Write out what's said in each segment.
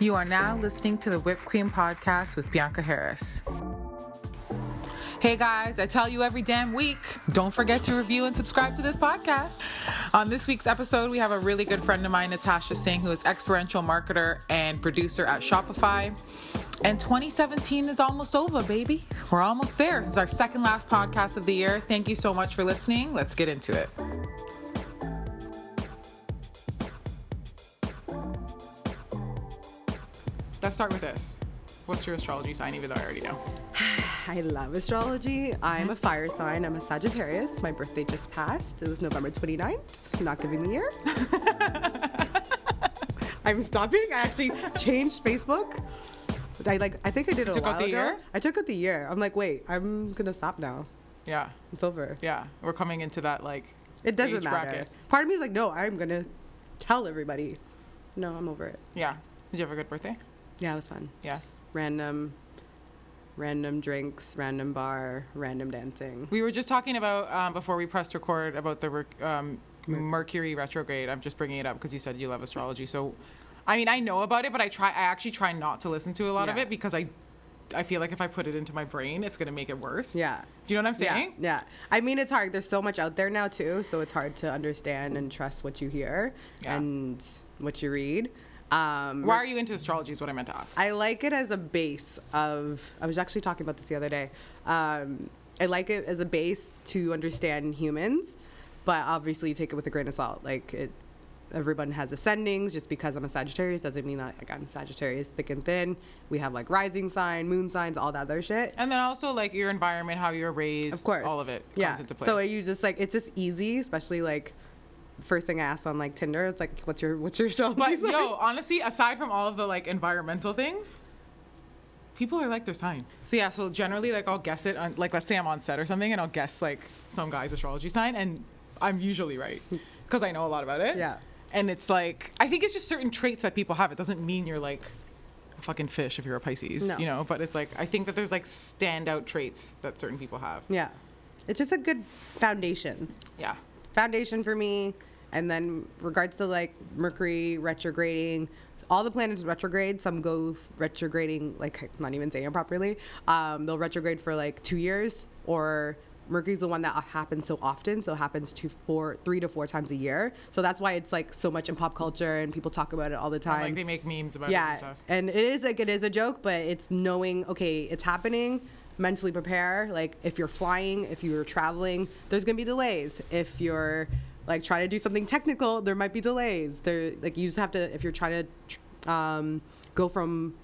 You are now listening to the Whipped Cream Podcast with Bianca Harris. Hey guys, I tell you every damn week, don't forget to review and subscribe to this podcast. On this week's episode, we have a really good friend of mine, Natasha Singh, who is experiential marketer and producer at Shopify. And 2017 is almost over, baby. We're almost there. This is our second last podcast of the year. Thank you so much for listening. Let's get into it. Let's start with this. What's your astrology sign, even though I already know? I love astrology. I'm a fire sign. I'm a Sagittarius. My birthday just passed. It was November 29th. Not giving the year. I'm stopping. I actually changed Facebook. I like. I think I did it a took out while the ago. year? I took out the year. I'm like, wait. I'm gonna stop now. Yeah, It's over. yeah. We're coming into that like. It doesn't matter. bracket. Part of me is like, no. I'm gonna tell everybody. No, I'm over it. Yeah. Did you have a good birthday? Yeah, it was fun. Yes. Random, random drinks, random bar, random dancing. We were just talking about um, before we pressed record about the um, Mercury retrograde. I'm just bringing it up because you said you love astrology. So, I mean, I know about it, but I try. I actually try not to listen to a lot of it because I, I feel like if I put it into my brain, it's gonna make it worse. Yeah. Do you know what I'm saying? Yeah, yeah. I mean, it's hard. There's so much out there now too, so it's hard to understand and trust what you hear Yeah. and what you read. Um, Why are you into astrology? Is what I meant to ask. I like it as a base of. I was actually talking about this the other day. Um, I like it as a base to understand humans, but obviously you take it with a grain of salt. Like it, everyone has ascendings. Just because I'm a Sagittarius doesn't mean that like I'm Sagittarius thick and thin. We have like rising sign, moon signs, all that other shit. and then also like your environment, how you were raised, Of course. all of it yeah. comes into play. So you just like it's just easy, especially like first thing I asked on like Tinder. It's like, what's your what's your astrology but sign? yo, honestly, aside from all of the like environmental things, people are like their sign. So yeah, so generally like I'll guess it on like let's say I'm on set or something and I'll guess like some guy's astrology sign and I'm usually right because I know a lot about it. Yeah. And it's like I think it's just certain traits that people have. It doesn't mean you're like a fucking fish if you're a Pisces, No. you know. But it's like I think that there's like standout traits that certain people have. yeah, it's just a good foundation. Yeah. Foundation for me, and then regards to like Mercury retrograding. All the planets retrograde. Some go retrograding, like I'm not even saying it properly. Um, they'll retrograde for like two years, or Mercury's the one that happens so often, so it happens to four, three to four times a year. So that's why it's like so much in pop culture and people talk about it all the time. like they make memes about it yeah and stuff. and it is like it is a joke but it's knowing okay it's happening mentally prepare like if you're flying if you're traveling there's gonna be delays if you're like trying to do something technical there might be delays there like you just have to if you're trying to um, go from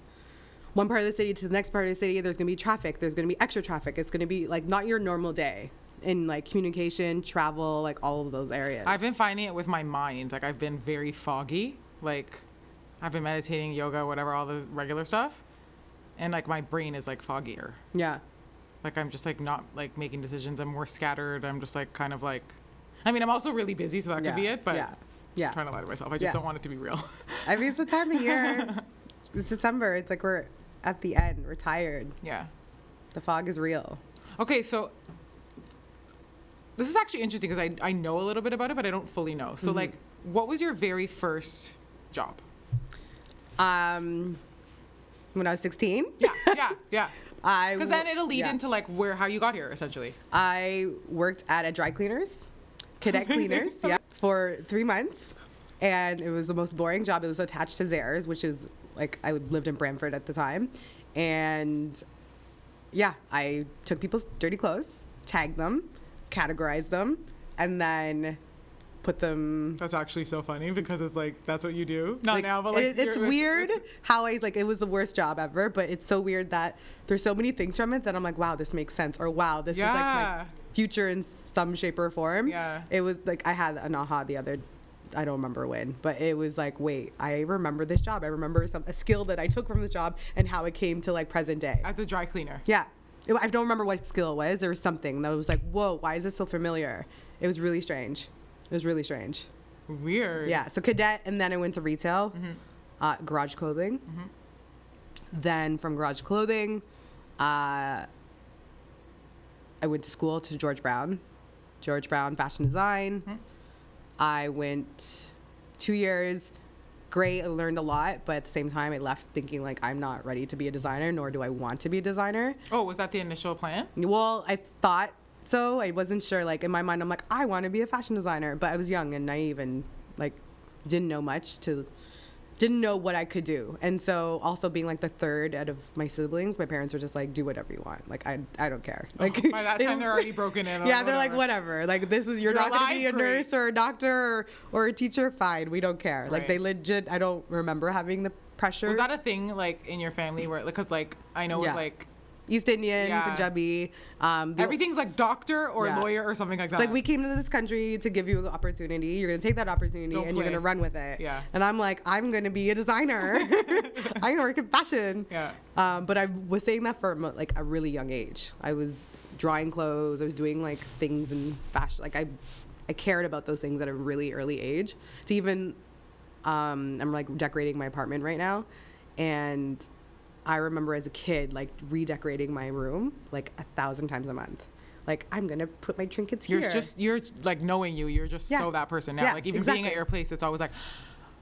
one part of the city to the next part of the city there's gonna be traffic there's gonna be extra traffic it's gonna be like not your normal day in like communication travel like all of those areas I've been finding it with my mind. Like I've been very foggy. Like I've been meditating, yoga, whatever, all the regular stuff. And like my brain is like foggier. yeah Like I'm just like not like making decisions. I'm more scattered. I'm just like kind of like I mean, I'm also really busy, so that could be it, but yeah yeah I'm trying to lie to myself. I just Yeah. don't want it to be real. I mean, it's the time of year. it's December. It's like we're at the end. We're tired. yeah. The fog is real. Okay, so this is actually interesting because I, I know a little bit about it, but I don't fully know. Mm-hmm. So, like, what was your very first job? Um, when I was 16, Yeah, yeah, yeah. I Because then it'll lead yeah. into like where how you got here, essentially. I worked at a dry cleaners, cadet cleaners, yeah, for three months, and it was the most boring job. It was attached to Zellers, which is like I lived in Brantford at the time, and yeah, I took people's dirty clothes, tagged them, categorized them, and then put them That's actually so funny because it's like that's what you do. Not Like, now, but like it- it's weird how I like it was the worst job ever, but it's so weird that there's so many things from it that I'm like, wow, this makes sense, or wow, this is like my future in some shape or form. Yeah. It was like I had an aha the other. I don't remember when, but it was like, wait, I remember this job. I remember some a skill that I took from this job and how it came to like present day. at the dry cleaner. Yeah. It- I don't remember what skill it was. There was something that was like, whoa, why is this so familiar? It was really strange. It was really strange. Weird. Yeah. So cadet, and then I went to retail, Mm-hmm. uh, garage clothing. Then from garage clothing, uh, I went to school to George Brown, George Brown fashion design. Mm-hmm. I went two years, great. I learned a lot, but at the same time, I left thinking like I'm not ready to be a designer, nor do I want to be a designer. Oh, was that the initial plan? Well, I thought so. I wasn't sure. Like in my mind, I'm like, I want to be a fashion designer, but I was young and naive and like didn't know much to didn't know what I could do. And so also being like the third out of my siblings, my parents were just like, do whatever you want. Like I I don't care. Oh, like Oh, by that time, they're already broken in. Yeah, they're like whatever. Like this is you're, You're not gonna be a? Nurse or a doctor or, or a teacher. Fine, we don't care. Like they legit. I don't remember having the pressure. Was that a thing like in your family where, because like I know Yeah. with like East Indian, Yeah. Punjabi. Um, everything's like doctor or Yeah. lawyer or something like that. It's like we came to this country to give you an opportunity. You're gonna take that opportunity Don't and you're gonna run with it. Yeah. And I'm like, I'm gonna be a designer. I'm gonna work in fashion. Yeah. Um, but I was saying that for like a really young age. I was drawing clothes. I was doing like things in fashion. Like I, I cared about those things at a really early age. To even, um, I'm like decorating my apartment right now, and I remember as a kid like redecorating my room like a thousand times a month. Like I'm gonna put my trinkets here. You're just you're like knowing you. You're just Yeah. so that person now. Yeah, like even being at your place, it's always like,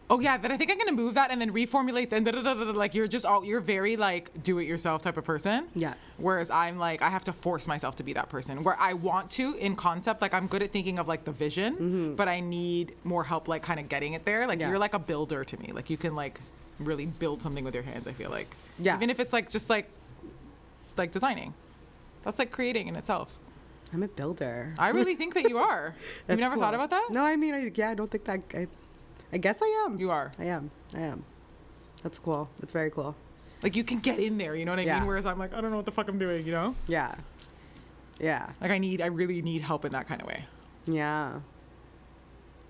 oh yeah, but I think I'm gonna move that and then reformulate. Then da, da, da, da, da. like you're just all you're very like do it yourself type of person. Yeah. Whereas I'm like I have to force myself to be that person where I want to in concept. Like I'm good at thinking of like the vision, but I need more help like kind of getting it there. Like Mm-hmm. Yeah. you're like a builder to me. Like you can like really build something with your hands. I feel like. Yeah. Even if it's like just like like designing, that's like creating in itself. I'm a builder. I really think that you are. You never thought about that? No, I mean, I, yeah, I don't think that. I, I guess I am. You are. I am. I am. That's cool. That's very cool. Like you can get in there, you know what I Yeah. mean? Whereas I'm like, I don't know what the fuck I'm doing, you know? Yeah. Yeah. Like I need, I really need help in that kind of way. Yeah.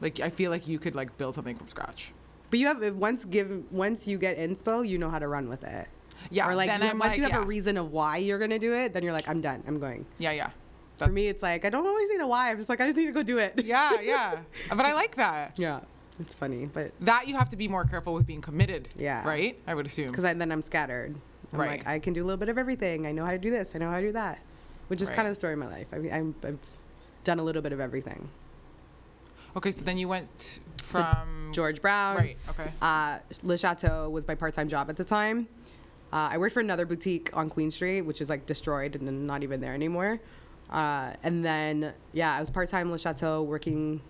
Like I feel like you could like build something from scratch. But you have once given once you get inspo, you know how to run with it. Yeah. Or like then once like, you have yeah. a reason of why you're gonna do it, then you're like, I'm done. I'm going. Yeah, yeah. For me, it's like I don't always need a why. I'm just like I just need to go do it. Yeah, yeah. but I like that. Yeah. It's funny, but That you have to be more careful with being committed. Yeah. Right? I would assume. because then I'm scattered. I'm Right. like I can do a little bit of everything. I know how to do this. I know how to do that, which is Right. kind of the story of my life. I mean, I'm, I've done a little bit of everything. Okay, so then you went from George Brown. Right, okay. Uh, Le Chateau was my part-time job at the time. Uh, I worked for another boutique on Queen Street, which is like destroyed and not even there anymore. Uh, and then, yeah, I was part-time Le Chateau working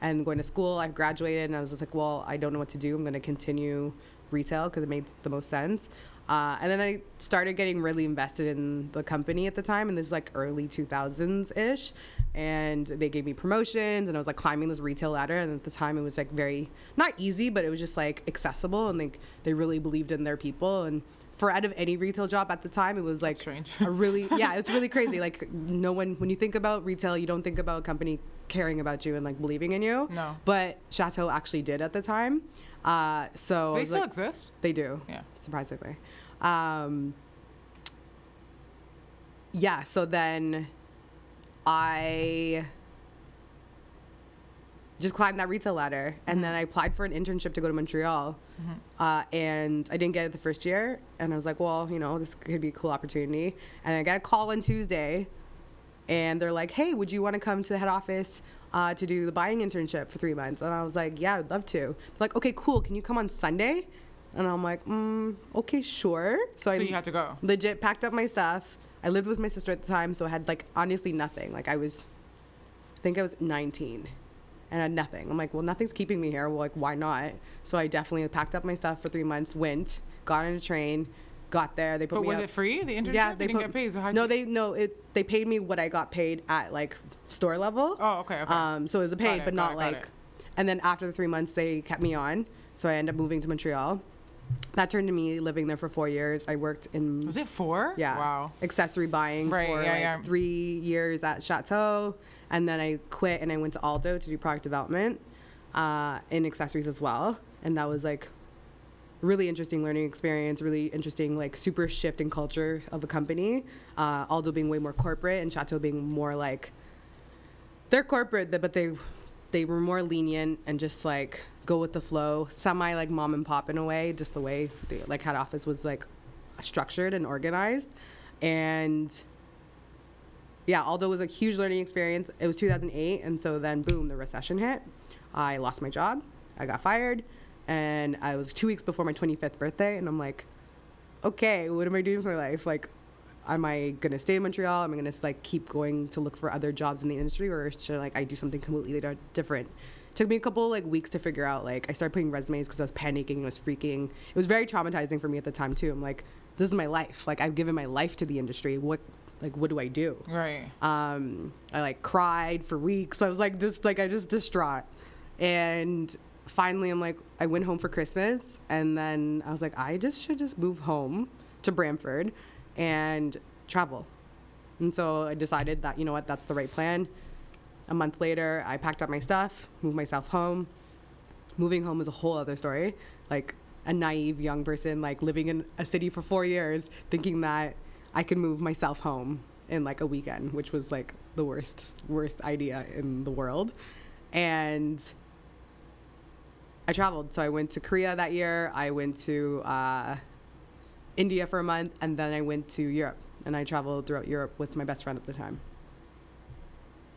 and going to school. I graduated and I was just like, well, I don't know what to do. I'm going to continue retail because it made the most sense. Uh, and then I started getting really invested in the company at the time, and this is like early 2000s ish. And they gave me promotions, and I was like climbing this retail ladder. And at the time, it was like very not easy, but it was just like accessible, and like they really believed in their people. And for out of any retail job at the time, it was like strange. a really yeah, it's really crazy. Like no one when you think about retail, you don't think about a company caring about you and like believing in you. No. But Chateau actually did at the time. Uh, so they still like- exist? they do. Yeah. Surprisingly. Um, yeah. So then I just climbed that retail ladder and then I applied for an internship to go to Montreal. Uh, and I didn't get it the first year. And I was like, well, you know, this could be a cool opportunity. And I got a call on Tuesday and they're like, "Hey, would you want to come to the head office uh, to do the buying internship for three months?" And I was like, "Yeah, I'd love to." They're like, "Okay, cool. Can you come on Sunday?" And I'm like, mm, "Okay, sure." So I you had to go. legit packed up my stuff. I lived with my sister at the time, so I had like honestly nothing. Like I was, I think I was 19, and I had nothing. I'm like, well, nothing's keeping me here. Well, like why not? So I definitely packed up my stuff for three months. Went, got on a train, got there. They put But me was up- it free? The internship? yeah, you they didn't put, get paid. So no, they no, it they paid me what I got paid at like store level. Oh, okay, okay. Um, so it was a paid, it, but not it, like. And then after the three months, they kept me on, so I ended up moving to Montreal. That turned to me living there for four years. I worked in Was it four? yeah Wow. accessory buying Right, for yeah, like yeah. three years at Chateau, and then I quit and I went to Aldo to do product development uh, in accessories as well, and that was like really interesting learning experience, really interesting like super shift in culture of a company. Uh, Aldo being way more corporate and Chateau being more like they're corporate, but they they were more lenient and just like go with the flow, semi like mom and pop in a way, just the way the like head office was like structured and organized, and yeah, although it was a huge learning experience. It was 2008, and so then boom, the recession hit. I lost my job. I got fired. and I was two weeks before my 25th birthday, and I'm like, okay, what am I doing for my life? Like, am I gonna stay in Montreal? Am I gonna like keep going to look for other jobs in the industry, or should like I do something completely di- different? Took me a couple like weeks to figure out. Like, I started putting resumes because I was panicking, I was freaking. It was very traumatizing for me at the time too. I'm like, this is my life. Like, I've given my life to the industry. What like what do I do? Right. Um, I like cried for weeks. I was like just like I just distraught. And finally I'm like I went home for Christmas and then I was like I just should just move home to Brantford and travel. And so I decided that you know what that's the right plan. A month later, I packed up my stuff, moved myself home. Moving home is a whole other story. Like a naive young person like living in a city for 4 years thinking that I could move myself home in like a weekend, which was like the worst worst idea in the world. And I traveled. So I went to Korea that year. I went to uh, India for a month, and then I went to Europe. And I traveled throughout Europe with my best friend at the time.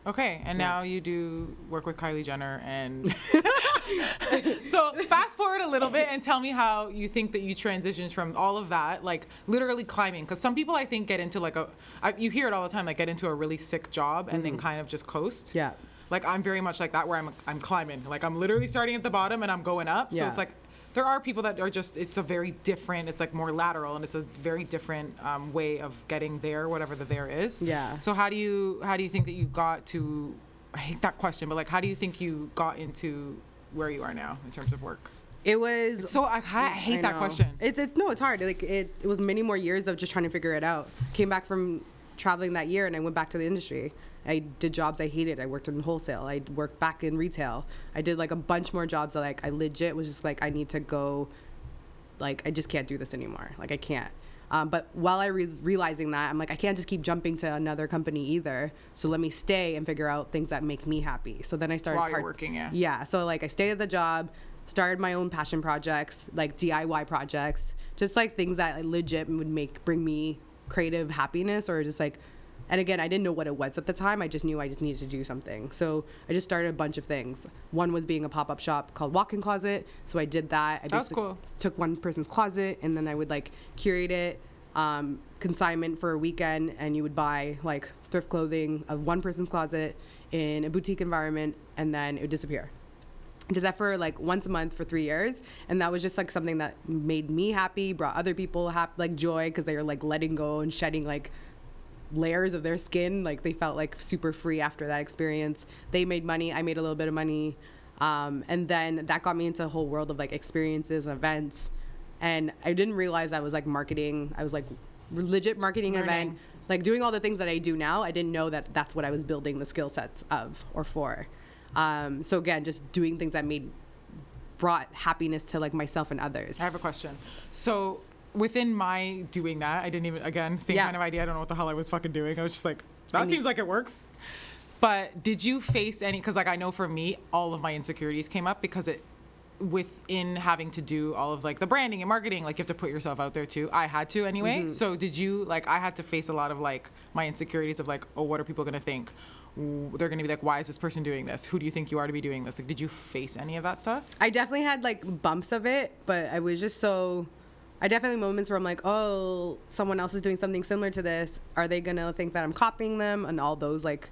Okay, and Yeah. now you do work with Kylie Jenner, and so fast forward a little bit and tell me how you think that you transitioned from all of that, like literally climbing. Because some people I think get into like a, I, you hear it all the time, like get into a really sick job and then kind of just coast. Mm-hmm. Yeah. Like I'm very much like that, where I'm I'm climbing, like I'm literally starting at the bottom and I'm going up. So Yeah. it's like. There are people that are just, it's a very different, it's like more lateral and it's a very different um, way of getting there, whatever the there is. Yeah. So how do you how do you think that you got to? I hate that question, but like, how do you think you got into where you are now in terms of work? It was So I, I hate I that question. It's it, no, it's hard. Like it, it was many more years of just trying to figure it out. Came back from traveling that year, and I went back to the industry. I did jobs I hated. I worked in wholesale. I worked back in retail. I did like a bunch more jobs that like I legit was just like I need to go. Like I just can't do this anymore. Like I can't. Um, but while I was realizing that, I'm like, I can't just keep jumping to another company either. So let me stay and figure out things that make me happy. So then I started While you're working, yeah. yeah. So like I stayed at the job, started my own passion projects, like DIY projects, just like things that like, legit would make bring me creative happiness or just like. And again, I didn't know what it was at the time. I just knew I just needed to do something. So I just started a bunch of things. One was being a pop up shop called Walk In Closet. So I did that. I That's cool. Took one person's closet and then I would like curate it, um, consignment for a weekend, and you would buy like thrift clothing of one person's closet in a boutique environment, and then it would disappear did that for like once a month for three years and that was just like something that made me happy brought other people hap- like joy because they were like letting go and shedding like layers of their skin like they felt like super free after that experience they made money i made a little bit of money um, and then that got me into a whole world of like experiences events and i didn't realize i was like marketing i was like legit marketing Learning. event like doing all the things that I do now, I didn't know that that's what I was building the skill sets of or for. Um, so again, just doing things that made brought happiness to like myself and others. I have a question. So within my doing that, I didn't even again same Yeah. kind of idea. I don't know what the hell I was fucking doing. I was just like, that I mean- seems like it works. But did you face any? Because like I know for me, all of my insecurities came up because it within having to do all of like the branding and marketing like you have to put yourself out there too i had to anyway mm-hmm. so did you like i had to face a lot of like my insecurities of like oh what are people going to think they're going to be like why is this person doing this who do you think you are to be doing this like did you face any of that stuff I definitely had like bumps of it, but I was just so. I definitely moments where I'm like, oh, someone else is doing something similar to this. Are they gonna think that I'm copying them? And all those like,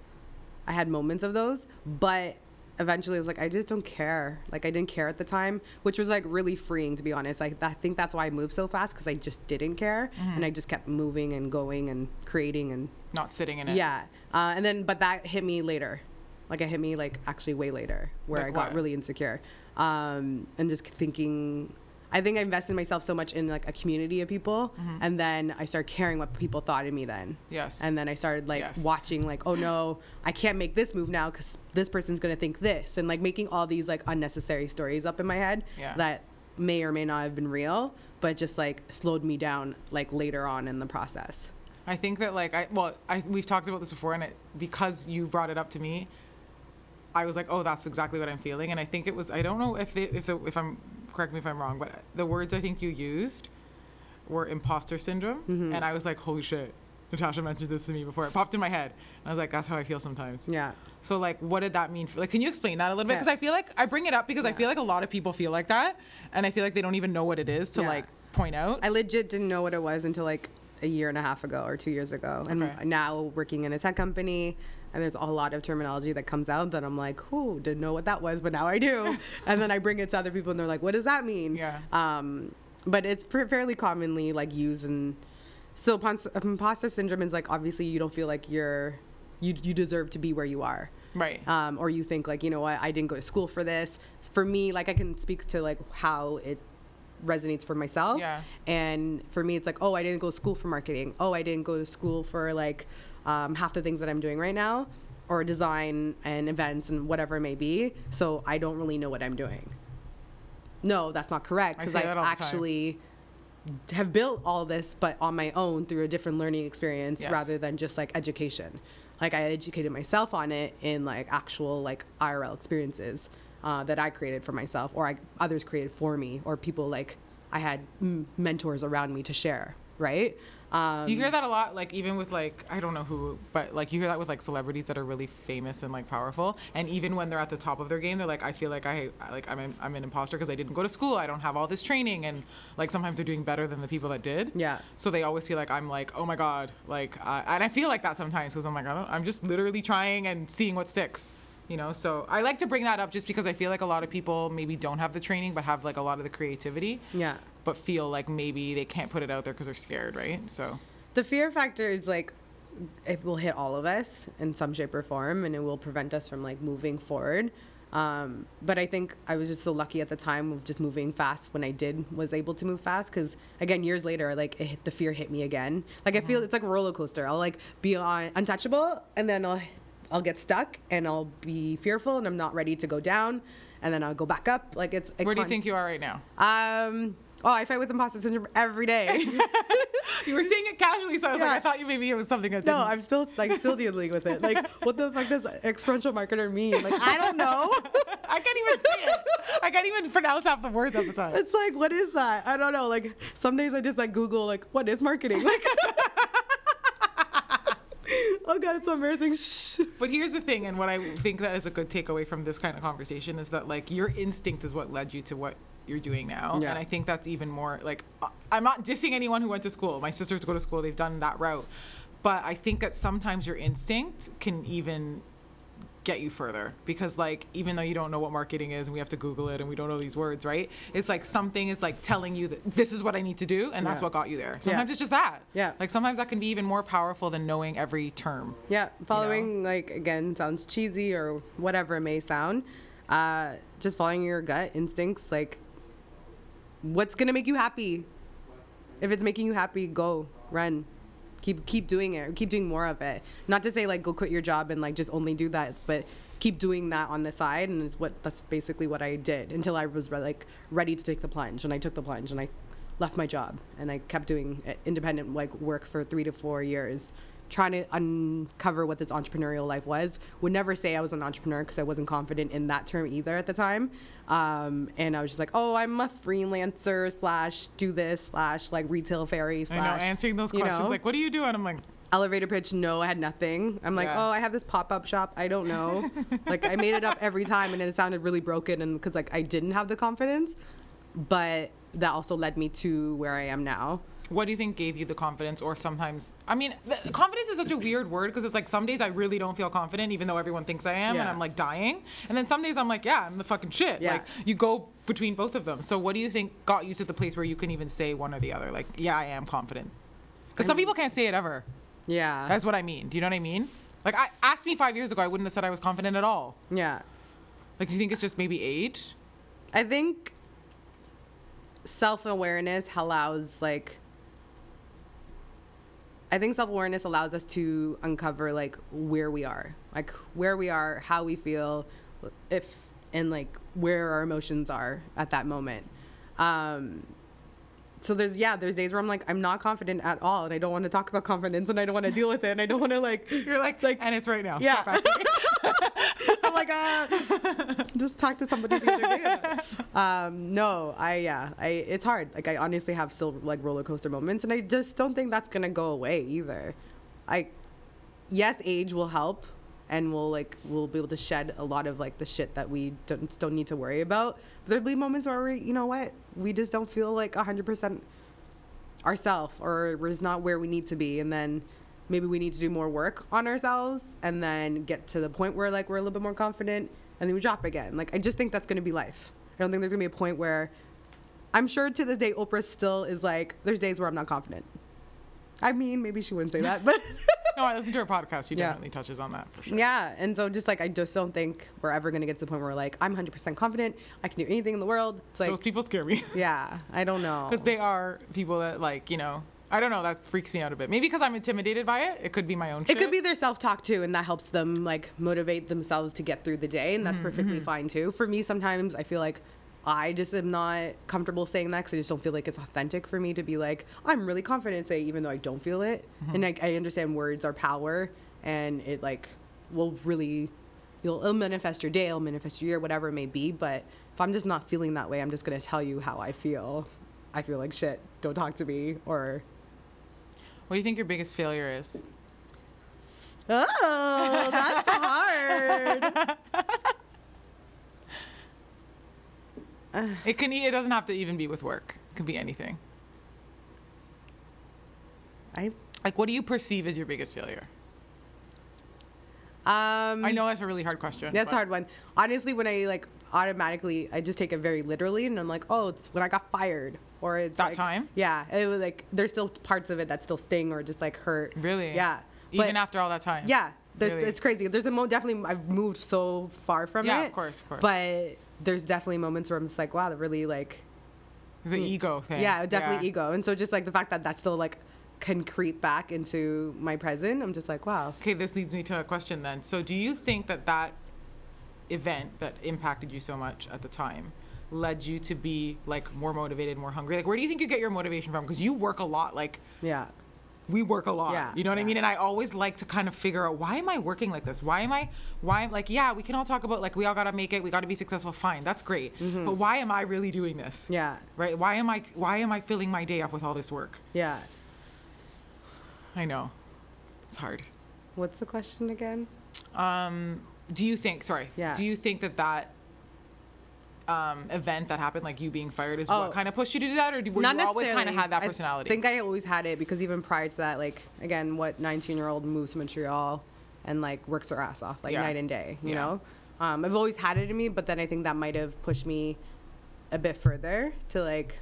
I had moments of those, but eventually I was like, I just don't care. Like I didn't care at the time, which was like really freeing to be honest. Like I think that's why I moved so fast because I just didn't care, and I just kept moving and going and creating and not sitting in it yeah. Uh, and then, but that hit me later. Like it hit me like actually way later, where Like I got what? really insecure, um, and just thinking. I think I invested myself so much in like a community of people, and then I started caring what people thought of me. Then Mm-hmm. Yes. and then I started like Yes. watching like, oh no, I can't make this move now because this person's gonna think this, and like making all these like unnecessary stories up in my head Yeah. that may or may not have been real, but just like slowed me down like later on in the process. I think that like I well I we've talked about this before and it because you brought it up to me I was like oh that's exactly what I'm feeling and I think it was I don't know if it, if the, if I'm correct me if I'm wrong but the words I think you used were imposter syndrome mm-hmm. and I was like holy shit Natasha mentioned this to me before. It popped in my head. And I was like, that's how I feel sometimes. Yeah. So like, what did that mean? For, like, can you explain that a little bit? Yeah. Because I feel like I bring it up because I feel like a lot of people feel like that, and I feel like they don't even know what it is to Yeah. like point out. I legit didn't know what it was until like a year and a half ago or two years ago. And Okay. now working in a tech company, and there's a lot of terminology that comes out that I'm like, who didn't know what that was, but now I do. and then I bring it to other people, and they're like, what does that mean? Yeah. Um, but it's pr- fairly commonly like used and so imposter syndrome is like obviously you don't feel like you're you you deserve to be where you are right. um, or you think like you know what i didn't go to school for this for me like i can speak to like how it resonates for myself Yeah. and for me it's like oh i didn't go to school for marketing oh i didn't go to school for like um, half the things that i'm doing right now or design and events and whatever it may be so i don't really know what i'm doing no that's not correct because i that all the time. actually have built all this but on my own through a different learning experience Yes. rather than just like education like i educated myself on it in like actual like irl experiences uh, that i created for myself or I, others created for me or people like i had mm, mentors around me to share right um, You hear that a lot, like even with like I don't know who, but like you hear that with like celebrities that are really famous and like powerful, and even when they're at the top of their game, they're like, I feel like I like I'm an, I'm an imposter because I didn't go to school, I don't have all this training, and like sometimes they're doing better than the people that did. Yeah. So they always feel like I'm like, oh my god, like, I and I feel like that sometimes because I'm like, I don't, I'm just literally trying and seeing what sticks. You know, so I like to bring that up just because I feel like a lot of people maybe don't have the training but have like a lot of the creativity, yeah but feel like maybe they can't put it out there because they're scared, right? So. The fear factor is like it will hit all of us in some shape or form and it will prevent us from like moving forward. Um, but i think i was just so lucky at the time of just moving fast when i did was able to move fast because again years later like it hit, the fear hit me again. Like i feel it's like a roller coaster. I'll like be on untouchable and then i'll i'll get stuck and i'll be fearful and i'm not ready to go down and then i'll go back up. Like it's a where do you think you are right now? um oh i fight with imposter syndrome every day You were saying it casually, so I was like, I thought you maybe it was something that No, didn't. I'm still like still dealing with it. Like, what the fuck does experiential marketer mean? Like, I don't know. I can't even say it. I can't even pronounce half the words at the time. It's like, what is that? I don't know. Like, some days I just like Google like, what is marketing? Like, oh god, it's so embarrassing. Shh. But here's the thing, and what I think that is a good takeaway from this kind of conversation is that like your instinct is what led you to what you're doing now, Yeah. and I think that's even more like I'm not dissing anyone who went to school. My sisters go to school; they've done that route, but I think that sometimes your instinct can even get you further because like even though you don't know what marketing is and we have to google it and we don't know these words right it's like something is like telling you that this is what i need to do and that's Yeah. what got you there sometimes Yeah. it's just that Yeah. like sometimes that can be even more powerful than knowing every term Yeah, following like again sounds cheesy or whatever it may sound. Uh, just following your gut instincts, like what's gonna make you happy. If it's making you happy, go run. Keep keep doing it. Keep doing more of it. Not to say like go quit your job and like just only do that, but keep doing that on the side. And it's what that's basically what I did until I was re- like ready to take the plunge. And I took the plunge and I left my job and I kept doing independent like work for three to four years, trying to uncover what this entrepreneurial life was. Would never say I was an entrepreneur because I wasn't confident in that term either at the time. Um, and I was just like, oh, I'm a freelancer slash do this slash like retail fairy i slash know answering those you questions know? like what do you do and i'm like elevator pitch no i had nothing i'm like Yeah. oh i have this pop-up shop i don't know like i made it up every time and it sounded really broken and because like i didn't have the confidence but that also led me to where i am now what do you think gave you the confidence or sometimes i mean the- confidence is such a weird word because it's like some days i really don't feel confident even though everyone thinks i am and i'm like dying. And then some days i'm like yeah i'm the fucking shit. Yeah. like you go between both of them. So what do you think got you to the place where you can even say one or the other? Like yeah i am confident. Because some people can't say it ever. Yeah. That's what i mean. Do you know what i mean? Like i asked me five years ago i wouldn't have said i was confident at all. Yeah. Like do you think it's just maybe age? I think self-awareness allows like I think self awareness allows us to uncover like where we are, like where we are, how we feel, if and like where our emotions are at that moment. Um, so there's yeah, there's days where I'm like I'm not confident at all, and I don't want to talk about confidence, and I don't want to deal with it, and I don't want to like you're like like and it's right now Yeah. I'm like, uh, just talk to somebody. Um, no, I yeah, I it's hard. Like I honestly have still like roller coaster moments, and I just don't think that's gonna go away either. I, yes, age will help, and we'll like we'll be able to shed a lot of like the shit that we don't don't need to worry about. But there'll be moments where we, you know what, we just don't feel like hundred percent ourselves, or we're not where we need to be, and then maybe we need to do more work on ourselves, and then get to the point where like we're a little bit more confident, and then we drop again. Like I just think that's gonna be life. I don't think there's gonna be a point where I'm sure to this day Oprah still is like, there's days where I'm not confident. I mean, maybe she wouldn't say that, but No, I listened to her podcast. She Yeah. definitely touches on that for sure. yeah. And so just like I just don't think we're ever gonna get to the point where like I'm 100% confident. I can do anything in the world. It's like Those people scare me. yeah, I don't know. Because they are people that, like, you know, I don't know, that freaks me out a bit. Maybe because I'm intimidated by it. It could be my own it shit. could be their self-talk too, and that helps them like motivate themselves to get through the day, and Mm-hmm, that's perfectly fine too. For me, sometimes I feel like I just am not comfortable saying that because I just don't feel like it's authentic for me to be like I'm really confident say even though I don't feel it, Mm-hmm. and I, I understand words are power, and it like will really you'll it'll manifest your day, it'll manifest your year, whatever it may be. But if I'm just not feeling that way, I'm just gonna tell you how I feel. I feel like shit. Don't talk to me or What do you think your biggest failure is? Oh, that's hard. It can. It doesn't have to even be with work. It could be anything. I Like, what do you perceive as your biggest failure? um I know that's a really hard question. that's a hard one. Honestly, when I like automatically I just take it very literally and I'm like, "Oh, it's when I got fired." Or it's That like- time? Yeah, it was like there's still parts of it that still sting or just like hurt. Really? Yeah. Even But- after all that time. Yeah, there's, Really? it's crazy. There's a mo definitely I've moved so far from Yeah, it. of course, of course. But there's definitely moments where I'm just like, wow, that really like It's an mm. ego thing. yeah, definitely ego. And so just like the fact that that still like can creep back into my present, I'm just like, wow. Okay, this leads me to a question then. So, do you think that that event that impacted you so much at the time led you to be like more motivated, more hungry? Like, where do you think you get your motivation from? Because you work a lot. Like, Yeah. we work a lot. Yeah, You know what I mean? And I always like to kind of figure out why am I working like this? Why am I why like yeah, we can all talk about like we all got to make it, we got to be successful, fine. That's great. But why am I really doing this? Mm-hmm. Yeah. Right? Why am I why am I filling my day up with all this work? Yeah. I know. It's hard. What's the question again? Um do you think sorry, Yeah. do you think that that um, event that happened, like you being fired, is Oh. what kind of pushed you to do that, or do, were you always kind of had that personality? I think I always had it because even prior to that, like again, what 19 year old moves to Montreal and like works her ass off like Yeah. night and day, you Yeah. know. Um, I've always had it in me, but then I think that might have pushed me a bit further to like.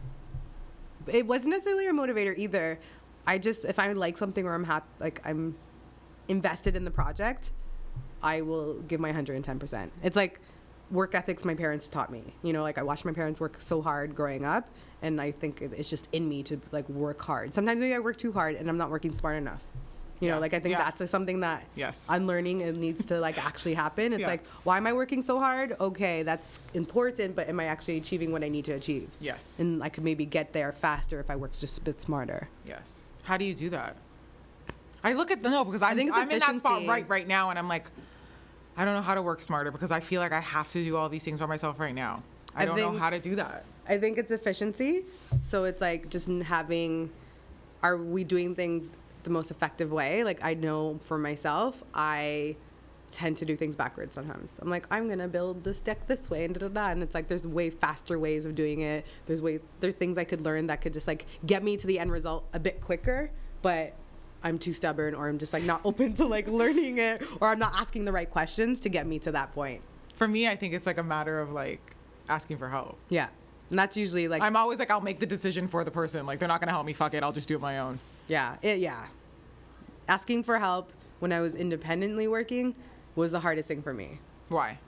It wasn't necessarily a motivator either. I just if I like something or I'm happy, like I'm invested in the project, I will give my 110%. It's like work ethics my parents taught me. You know, like I watched my parents work so hard growing up, and I think it's just in me to like work hard. Sometimes maybe I work too hard and I'm not working smart enough. You Yeah. know, like I think Yeah. that's something that Yes. I'm learning and needs to like actually happen. It's Yeah. like, why am I working so hard? Okay, that's important, but am I actually achieving what I need to achieve? yes. And I could maybe get there faster if I worked just a bit smarter. Yes. How do you do that? I look at the no because I'm, think I'm in that spot right right now, and I'm like, I don't know how to work smarter because I feel like I have to do all these things by myself right now. I, I don't know how to do that. I think it's efficiency. So it's like just having, are we doing things the most effective way? Like I know for myself, I tend to do things backwards sometimes. I'm like, I'm gonna build this deck this way and da da da. And it's like there's way faster ways of doing it. There's way there's things I could learn that could just like get me to the end result a bit quicker. But I'm too stubborn or I'm just like not open to like learning it or I'm not asking the right questions to get me to that point. For me, I think it's like a matter of like asking for help. Yeah. And that's usually like I'm always like, I'll make the decision for the person. Like they're not gonna help me. Fuck it. I'll just do it my own. Yeah, it, yeah. Asking for help when I was independently working was the hardest thing for me Why?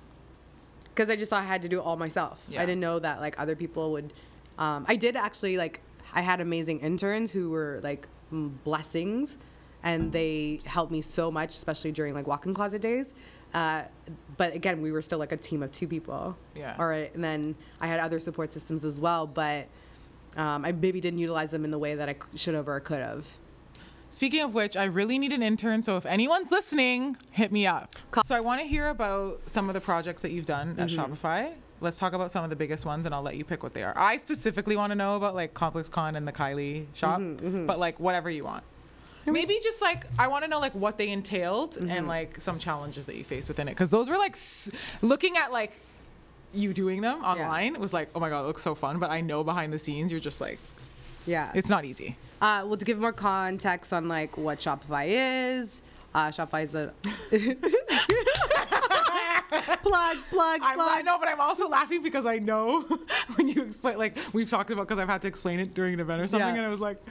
because I just thought I had to do it all myself. Yeah. I didn't know that like other people would. Um, I did actually like I had amazing interns who were like blessings, and they helped me so much, especially during like walk-in closet days. Uh, but again, we were still like a team of two people. Yeah. Or and then I had other support systems as well, but um, I maybe didn't utilize them in the way that I should have or could have. Speaking of which, I really need an intern. So if anyone's listening, hit me up. So I want to hear about some of the projects that you've done at Mm-hmm. Shopify. Let's talk about some of the biggest ones, and I'll let you pick what they are. I specifically want to know about like Complex Con and the Kylie shop, Mm-hmm, but like whatever you want. Maybe just like I want to know like what they entailed Mm-hmm. and like some challenges that you faced within it because those were like s- looking at like you doing them online it was like oh my god it looks so fun but I know behind the scenes you're just like Yeah. it's not easy. Uh, well, to give more context on like what Shopify is, uh, Shopify is a plug, plug, I'm, I know, but I'm also laughing because I know when you explain, like we've talked about, because I've had to explain it during an event or something, Yeah. and I was like,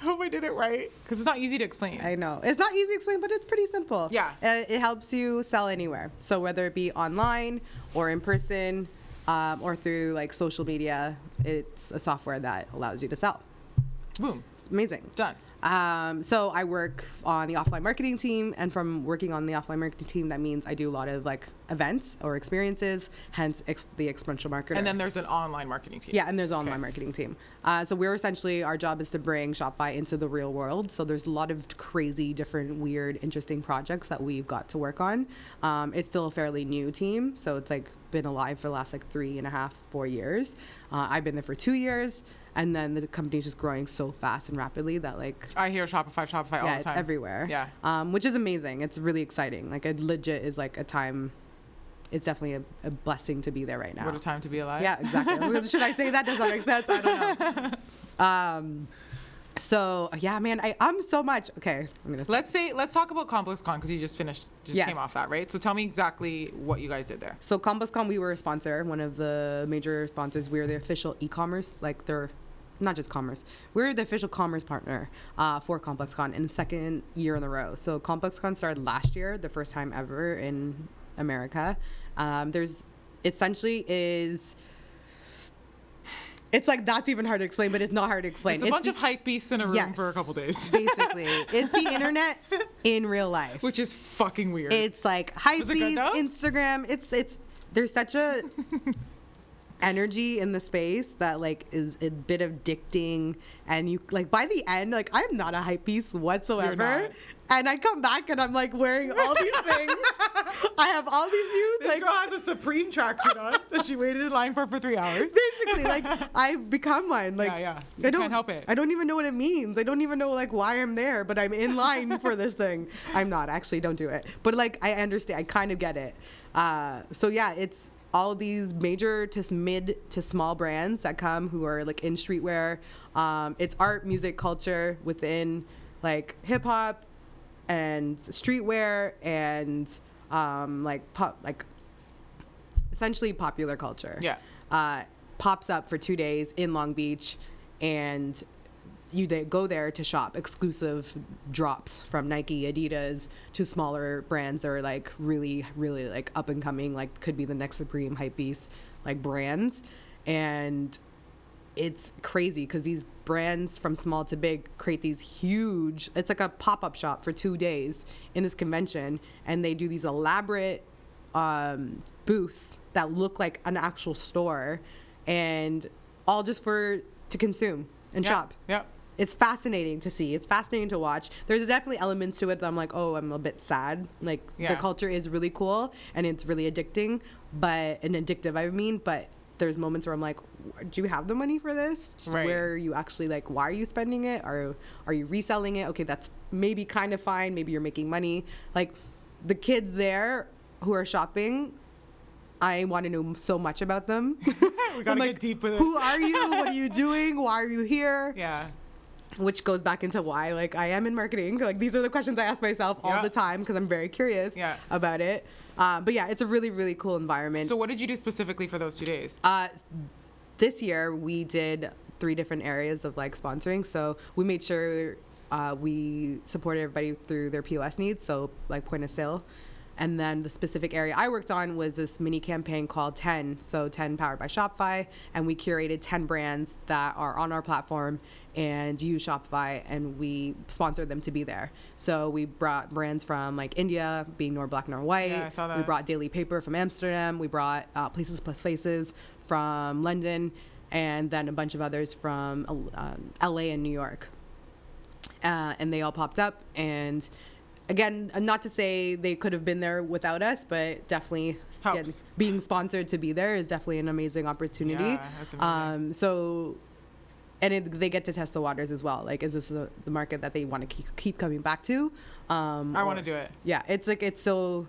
hope I did it right, because it's not easy to explain. I know it's not easy to explain, but it's pretty simple. Yeah. and it helps you sell anywhere. So whether it be online or in person, um, or through like social media, it's a software that allows you to sell. Boom, It's amazing. done. Um, so I work on the offline marketing team, and from working on the offline marketing team, that means I do a lot of like events or experiences, hence ex- the experiential marketer. And then there's an online marketing team. yeah, and there's an online Okay. marketing team. Uh, so we're essentially our job is to bring Shopify into the real world. So there's a lot of crazy, different, weird, interesting projects that we've got to work on. Um, it's still a fairly new team, so it's like been alive for the last like three and a half, four years. Uh, I've been there for two years, and then the company's just growing so fast and rapidly that like I hear Shopify, Shopify all yeah, the it's everywhere. Yeah. Um, which is amazing. It's really exciting. Like it legit is like a time. It's definitely a, a blessing to be there right now. What a time to be alive. Yeah, exactly. Should I say that? Does that make sense? I don't know. Um, so yeah, man, I I'm so much. Okay, I'm gonna. Let's say let's talk about Complex Con because you just finished, just Yes. came off that, right? So tell me exactly what you guys did there. So ComplexCon, we were a sponsor, one of the major sponsors. We were the official e-commerce, like they're not just commerce. We're the official commerce partner uh, for ComplexCon in the second year in a row. So ComplexCon started last year, the first time ever in America. Um, there's essentially is. It's like that's even hard to explain, but it's not hard to explain. It's a bunch the- of hype beasts in a room Yes. for a couple days, basically it's the internet in real life. which is fucking weird. It's like hypebeast, Was it? Instagram. It's it's there's such a energy in the space that like is a bit addicting and you like by the end like I'm not a hype beast whatsoever. And I come back and I'm like wearing all these things. I have all these new this like girl has a Supreme tracksuit on that she waited in line for for three hours. basically like I've become one. Like Yeah, yeah. You I don't can't help it. I don't even know what it means. I don't even know like why I'm there, but I'm in line for this thing. I'm not actually. Don't do it. But like I understand. I kind of get it. Uh, so yeah, it's all these major to mid to small brands that come who are like in streetwear. Um, it's art, music, culture within like hip hop and streetwear and um, like pop like essentially popular culture. Yeah. Uh, pops up for two days in Long Beach, and you they go there to shop exclusive drops from Nike, Adidas to smaller brands that are like really, really like up and coming, like could be the next Supreme hype beast like brands, and it's crazy because these brands from small to big create these huge it's like a pop-up shop for two days in this convention and they do these elaborate um, booths that look like an actual store and all just for to consume and Yeah, shop. Yeah. It's fascinating to see it's fascinating to watch there's definitely elements to it that i'm like oh i'm a bit sad like Yeah. the culture is really cool and it's really addicting but an addictive i mean but there's moments where i'm like do you have the money for this Right. where are you actually like why are you spending it or are you reselling it okay that's maybe kind of fine maybe you're making money like the kids there who are shopping I want to know so much about them. We gotta I'm get deep with it. Who are you? What are you doing? Why are you here? Yeah. Which goes back into why like I am in marketing. Like these are the questions I ask myself all Yeah. the time because I'm very curious Yeah. about it. Uh, but yeah, it's a really really cool environment. So what did you do specifically for those two days? Uh, this year we did three different areas of like sponsoring. So we made sure uh, we supported everybody through their POS needs, so like point of sale. And then the specific area I worked on was this mini campaign called 10. So 10 powered by Shopify. And we curated 10 brands that are on our platform and use Shopify and we sponsored them to be there. So we brought brands from like India, being nor black nor white. Yeah, I saw that. We brought Daily Paper from Amsterdam. We brought uh, Places Plus Faces from London, and then a bunch of others from um, LA and New York. Uh, and they all popped up. And again, uh, not to say they could have been there without us, but definitely again, being sponsored to be there is definitely an amazing opportunity. Yeah, that's amazing. Um, so and it, they get to test the waters as well. Like, is this the, the market that they want to keep, keep coming back to? Um, I want to do it. Yeah, it's like it's so,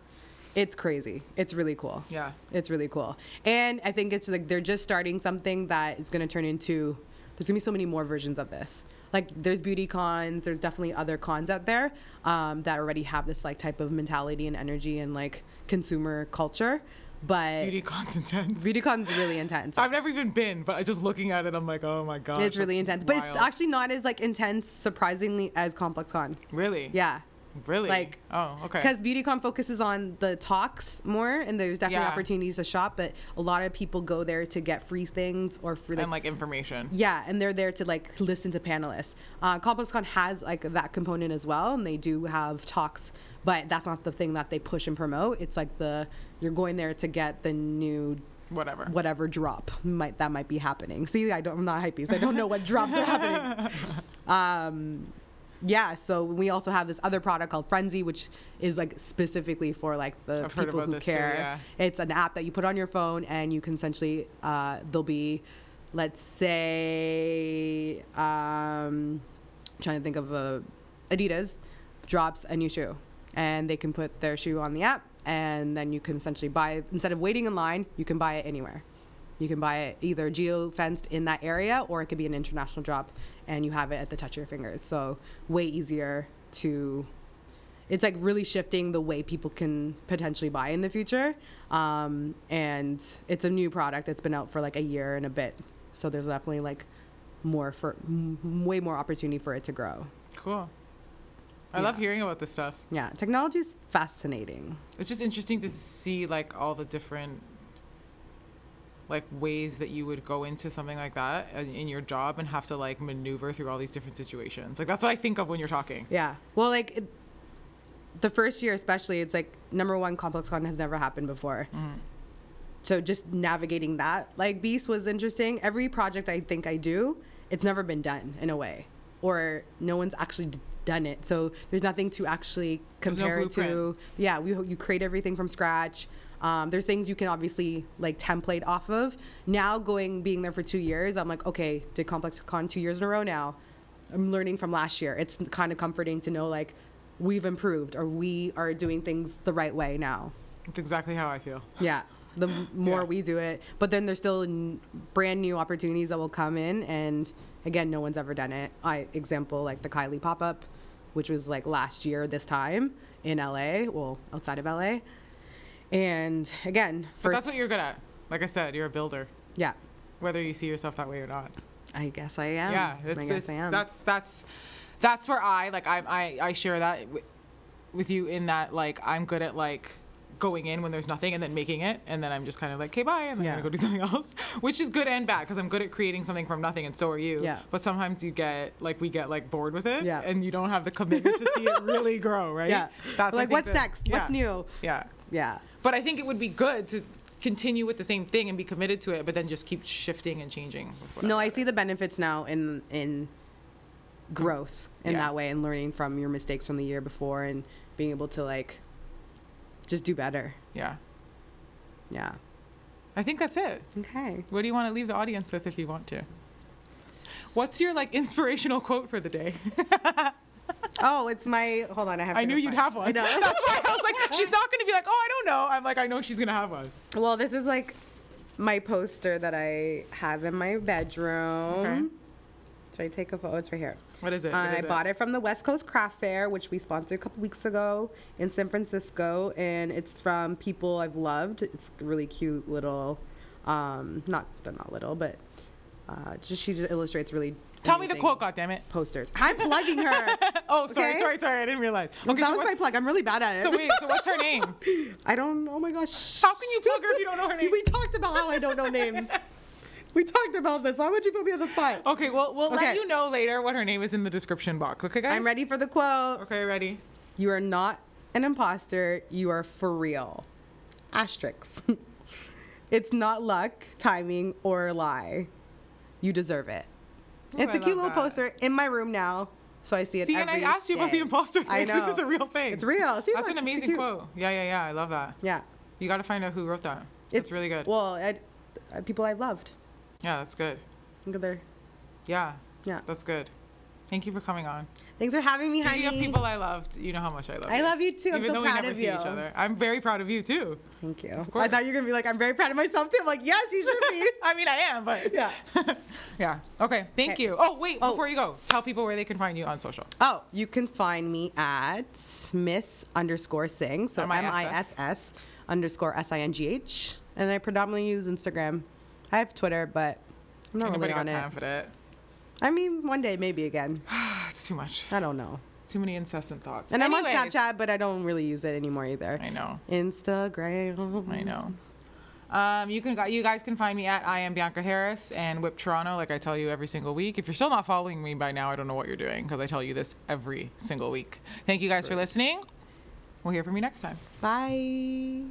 it's crazy. It's really cool. Yeah. It's really cool. And I think it's like they're just starting something that is going to turn into, there's going to be so many more versions of this. Like there's beauty cons, there's definitely other cons out there um, that already have this like type of mentality and energy and like consumer culture. But BeautyCon's intense. BeautyCon's really intense. I've never even been, but I just looking at it, I'm like, oh my god. it's really intense. But it's actually not as like intense, surprisingly, as ComplexCon. really. Yeah. Really. Like- Oh, okay. Because BeautyCon focuses on the talks more, and there's definitely Yeah. opportunities to shop. But a lot of people go there to get free things or for like, and like information. yeah, and they're there to like listen to panelists. Uh, ComplexCon has like that component as well, and they do have talks, but that's not the thing that they push and promote. It's like the you're going there to get the new Whatever. whatever drop might that might be happening. See, I don't I'm not hypey, so I don't know what drops are happening. Um, yeah, so we also have this other product called Frenzy, which is like specifically for like the I've people who this too, care. yeah. It's an app that you put on your phone, and you can essentially uh, there'll be, let's say, um, trying to think of a Adidas drops a new shoe, and they can put their shoe on the app, and then you can essentially buy instead of waiting in line, you can buy it anywhere. You can buy it either geo fenced in that area or it could be an international drop and you have it at the touch of your fingers. So, way easier to. It's like really shifting the way people can potentially buy in the future. Um, and it's a new product. that's been out for like a year and a bit. So, there's definitely like more for m- way more opportunity for it to grow. Cool. I love hearing about this stuff. Yeah, technology is fascinating. It's just interesting to see like all the different like ways that you would go into something like that in in your job and have to like maneuver through all these different situations. Like that's what I think of when you're talking. Yeah. Well, like it, the first year, especially, it's like number one, ComplexCon has never happened before. Mm-hmm. So just navigating that, like Beast was interesting. Every project I think I do, it's never been done in a way, or no one's actually d- done it. So there's nothing to actually no compare it to. Yeah, we you create everything from scratch. Um, there's things you can obviously like template off of. Now going being there for two years, I'm like, okay, did ComplexCon two years in a row now. I'm learning from last year. It's kind of comforting to know like we've improved or we are doing things the right way now. It's exactly how I feel. Yeah. The more Yeah. we do it, but then there's still n- brand new opportunities that will come in, and again, no one's ever done it. I example like the Kylie pop up, which was like last year this time in LA, well outside of LA, and again, But that's what you're good at. Like I said, you're a builder, yeah, whether you see yourself that way or not. I guess I am. yeah, I it's, guess it's I am. that's that's that's where I like I I, I share that w- with you in that like I'm good at like going in when there's nothing and then making it and then I'm just kind of like okay bye and then Yeah. I'm gonna go do something else which is good and bad because I'm good at creating something from nothing and so are you Yeah. but sometimes you get like we get like bored with it Yeah. and you don't have the commitment to see it really grow right yeah, that's like what's the- next? yeah. What's new? yeah Yeah, but I think it would be good to continue with the same thing and be committed to it but then just keep shifting and changing no, I see the benefits now in in growth in Yeah. that way and learning from your mistakes from the year before and being able to like just do better. yeah Yeah. I think that's it Okay. What do you want to leave the audience with if you want to? What's your like inspirational quote for the day? Oh, it's my. Hold on, I have. I knew you'd have one. I know. That's why I was like, she's not gonna be like, oh, I don't know. I'm like, I know she's gonna have one. Well, this is like my poster that I have in my bedroom. Okay. Should I take a photo? It's right here. What is it? Uh, What and I is bought it from the West Coast Craft Fair, which we sponsored a couple weeks ago in San Francisco, and it's from people I've loved. It's really cute little, um, not they're not little, but uh, just she just illustrates really. Tell me the quote, goddammit. Posters. I'm plugging her. Oh, sorry, Okay. sorry, sorry. I didn't realize. that so, was my plug. I'm really bad at it. so wait, so what's her name? I don't. Oh my gosh. How can you plug her if you don't know her name? We talked about how I don't know names. We talked about this. Why would you put me on the spot? Okay, well, we'll let you know later what her name is in the description box. Okay, guys. I'm ready for the quote. Okay, ready. You are not an imposter. You are for real. Asterisk. it's not luck, timing, or a lie. You deserve it. Ooh, it's I a cute little that. poster in my room now, so I see it. See, and I asked you about the day. imposter I thing. know. This is a real thing. It's real. See, That's look, an amazing quote. Yeah, yeah, yeah. I love that. Yeah, You got to find out who wrote that. It's really good. Well, I, uh, people I've loved. yeah, that's good. Look at their Yeah. Yeah. That's good. Thank you for coming on. Thanks for having me, Speaking honey. of people I loved, you know how much I love I you. love you too. I'm Even so though proud we never of see you. each other. I'm very proud of you too. Thank you. course. I thought you were gonna be like, I'm very proud of myself too. I'm like, yes, you should be. I mean, I am, but Yeah. yeah. Okay. Thank Okay. you. Oh, wait. Oh. Before you go, tell people where they can find you on social. Oh, you can find me at Miss underscore Singh. So M. I S S underscore S I N G H. And I predominantly use Instagram. I have Twitter, but I'm not Ain't really nobody got on time it. for that. I mean, one day maybe again. It's too much. I don't know. Too many incessant thoughts. And I'm on Snapchat, but I don't really use it anymore either. I know. Instagram. I know. Um, you can you guys can find me at I am Bianca Harris and Whip Toronto, like I tell you every single week. If you're still not following me by now, I don't know what you're doing because I tell you this every single week. Thank you guys for listening. We'll hear from you next time. Bye.